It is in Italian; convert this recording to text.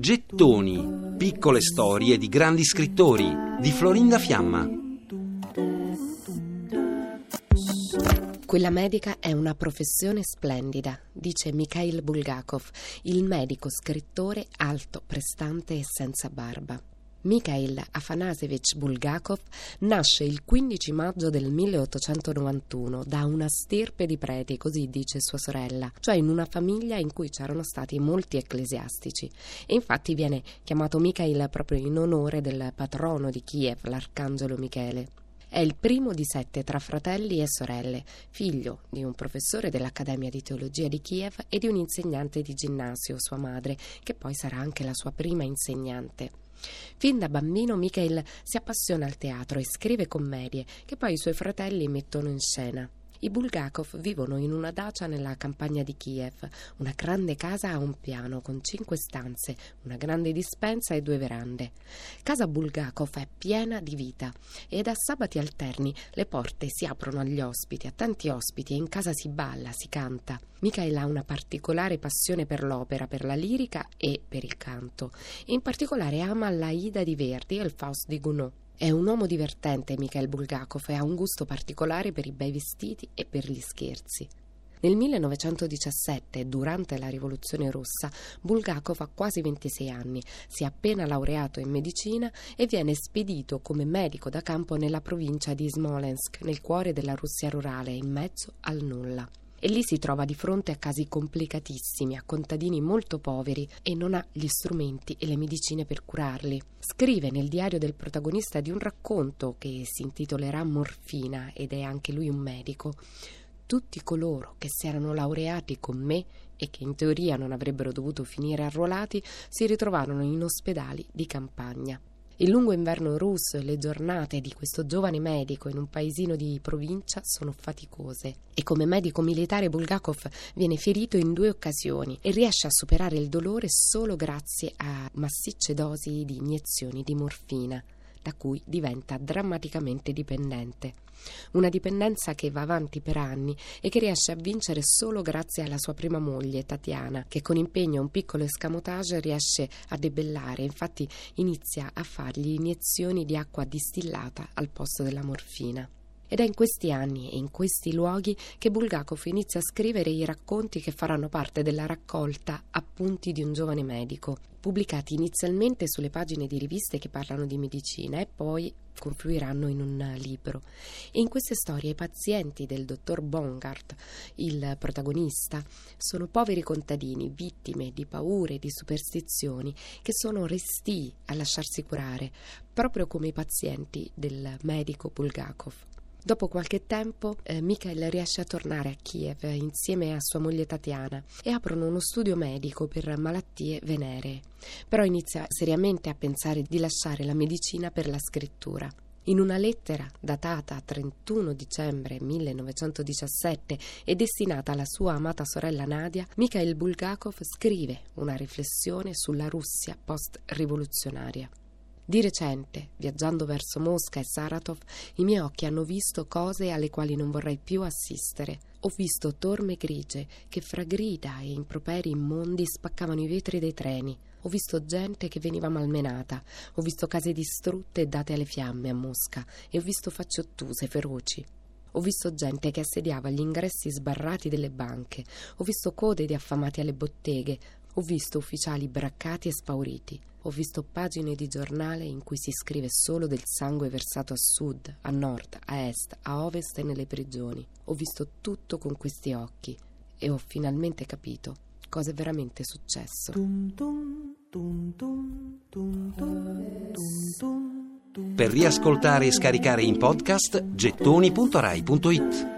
Gettoni, piccole storie di grandi scrittori di Florinda Fiamma. Quella medica è una professione splendida, dice Mikhail Bulgakov, il medico scrittore alto, prestante e senza barba. Mikhail Afanasevich Bulgakov nasce il 15 maggio del 1891 da una stirpe di preti, così dice sua sorella, cioè in una famiglia in cui c'erano stati molti ecclesiastici. E infatti viene chiamato Mikhail proprio in onore del patrono di Kiev, l'arcangelo Michele. È il primo di sette tra fratelli e sorelle, figlio di un professore dell'Accademia di Teologia di Kiev e di un insegnante di ginnasio, sua madre, che poi sarà anche la sua prima insegnante. Fin da bambino Mikhail si appassiona al teatro e scrive commedie che poi i suoi fratelli mettono in scena. I Bulgakov vivono in una dacia nella campagna di Kiev, una grande casa a un piano con cinque stanze, una grande dispensa e due verande. Casa Bulgakov è piena di vita e da sabati alterni le porte si aprono agli ospiti, a tanti ospiti e in casa si balla, si canta. Michael ha una particolare passione per l'opera, per la lirica e per il canto. In particolare ama l'Aida di Verdi e il Faust di Gounod. È un uomo divertente Mikhail Bulgakov e ha un gusto particolare per i bei vestiti e per gli scherzi. Nel 1917, durante la rivoluzione russa, Bulgakov ha quasi 26 anni, si è appena laureato in medicina e viene spedito come medico da campo nella provincia di Smolensk, nel cuore della Russia rurale, in mezzo al nulla e lì si trova di fronte a casi complicatissimi, a contadini molto poveri e non ha gli strumenti e le medicine per curarli. Scrive nel diario del protagonista di un racconto che si intitolerà Morfina ed è anche lui un medico. Tutti coloro che si erano laureati con me e che in teoria non avrebbero dovuto finire arruolati si ritrovarono in ospedali di campagna. Il lungo inverno russo e le giornate di questo giovane medico in un paesino di provincia sono faticose e come medico militare Bulgakov viene ferito in due occasioni e riesce a superare il dolore solo grazie a massicce dosi di iniezioni di morfina da cui diventa drammaticamente dipendente. Una dipendenza che va avanti per anni e che riesce a vincere solo grazie alla sua prima moglie, Tatiana, che con impegno e un piccolo escamotage riesce a debellare, infatti inizia a fargli iniezioni di acqua distillata al posto della morfina. Ed è in questi anni e in questi luoghi che Bulgakov inizia a scrivere i racconti che faranno parte della raccolta Appunti di un giovane medico, pubblicati inizialmente sulle pagine di riviste che parlano di medicina e poi confluiranno in un libro. E in queste storie i pazienti del dottor Bongard, il protagonista, sono poveri contadini, vittime di paure e di superstizioni, che sono restii a lasciarsi curare, proprio come i pazienti del medico Bulgakov. Dopo qualche tempo eh, Mikhail riesce a tornare a Kiev insieme a sua moglie Tatiana e aprono uno studio medico per malattie veneree. Però inizia seriamente a pensare di lasciare la medicina per la scrittura. In una lettera datata 31 dicembre 1917 e destinata alla sua amata sorella Nadia, Mikhail Bulgakov scrive una riflessione sulla Russia post-rivoluzionaria. Di recente, viaggiando verso Mosca e Saratov, i miei occhi hanno visto cose alle quali non vorrei più assistere. Ho visto torme grigie che fra grida e improperi immondi spaccavano i vetri dei treni. Ho visto gente che veniva malmenata. Ho visto case distrutte e date alle fiamme a Mosca e ho visto facce ottuse, feroci. Ho visto gente che assediava gli ingressi sbarrati delle banche. Ho visto code di affamati alle botteghe. Ho visto ufficiali braccati e spauriti. Ho visto pagine di giornale in cui si scrive solo del sangue versato a sud, a nord, a est, a ovest e nelle prigioni. Ho visto tutto con questi occhi e ho finalmente capito cosa è veramente successo. Per riascoltare e scaricare in podcast gettoni.rai.it